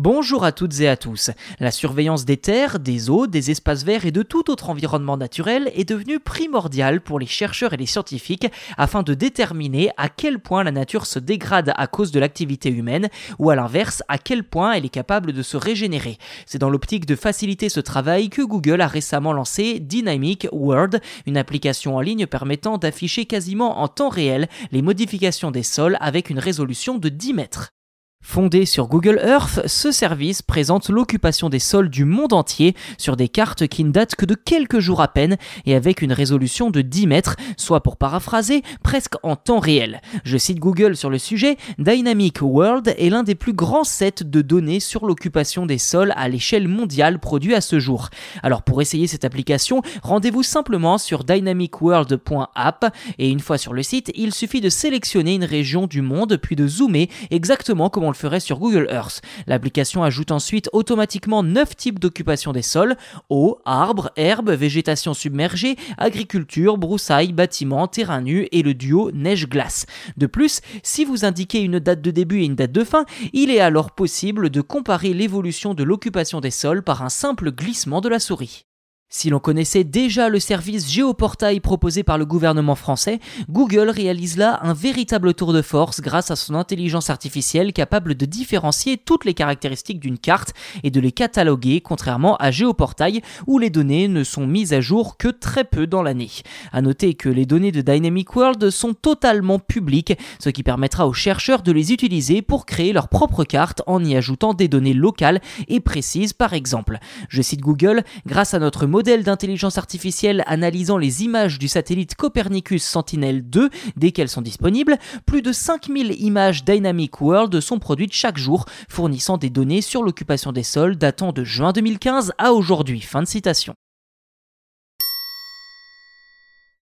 Bonjour à toutes et à tous. La surveillance des terres, des eaux, des espaces verts et de tout autre environnement naturel est devenue primordiale pour les chercheurs et les scientifiques afin de déterminer à quel point la nature se dégrade à cause de l'activité humaine ou à l'inverse à quel point elle est capable de se régénérer. C'est dans l'optique de faciliter ce travail que Google a récemment lancé Dynamic World, une application en ligne permettant d'afficher quasiment en temps réel les modifications des sols avec une résolution de 10 mètres. Fondé sur Google Earth, ce service présente l'occupation des sols du monde entier sur des cartes qui ne datent que de quelques jours à peine et avec une résolution de 10 mètres, soit pour paraphraser, presque en temps réel. Je cite Google sur le sujet, Dynamic World est l'un des plus grands sets de données sur l'occupation des sols à l'échelle mondiale produit à ce jour. Alors pour essayer cette application, rendez-vous simplement sur dynamicworld.app et une fois sur le site, il suffit de sélectionner une région du monde puis de zoomer exactement comme on le ferait sur Google Earth. L'application ajoute ensuite automatiquement 9 types d'occupation des sols eau, arbres, herbes, végétation submergée, agriculture, broussailles, bâtiments, terrain nu et le duo neige-glace. De plus, si vous indiquez une date de début et une date de fin, il est alors possible de comparer l'évolution de l'occupation des sols par un simple glissement de la souris. Si l'on connaissait déjà le service Géoportail proposé par le gouvernement français, Google réalise là un véritable tour de force grâce à son intelligence artificielle capable de différencier toutes les caractéristiques d'une carte et de les cataloguer, contrairement à Géoportail où les données ne sont mises à jour que très peu dans l'année. À noter que les données de Dynamic World sont totalement publiques, ce qui permettra aux chercheurs de les utiliser pour créer leur propre carte en y ajoutant des données locales et précises par exemple. Je cite Google, grâce à notre modèle d'intelligence artificielle analysant les images du satellite Copernicus Sentinel-2 dès qu'elles sont disponibles, plus de 5000 images Dynamic World sont produites chaque jour, fournissant des données sur l'occupation des sols datant de juin 2015 à aujourd'hui. Fin de citation.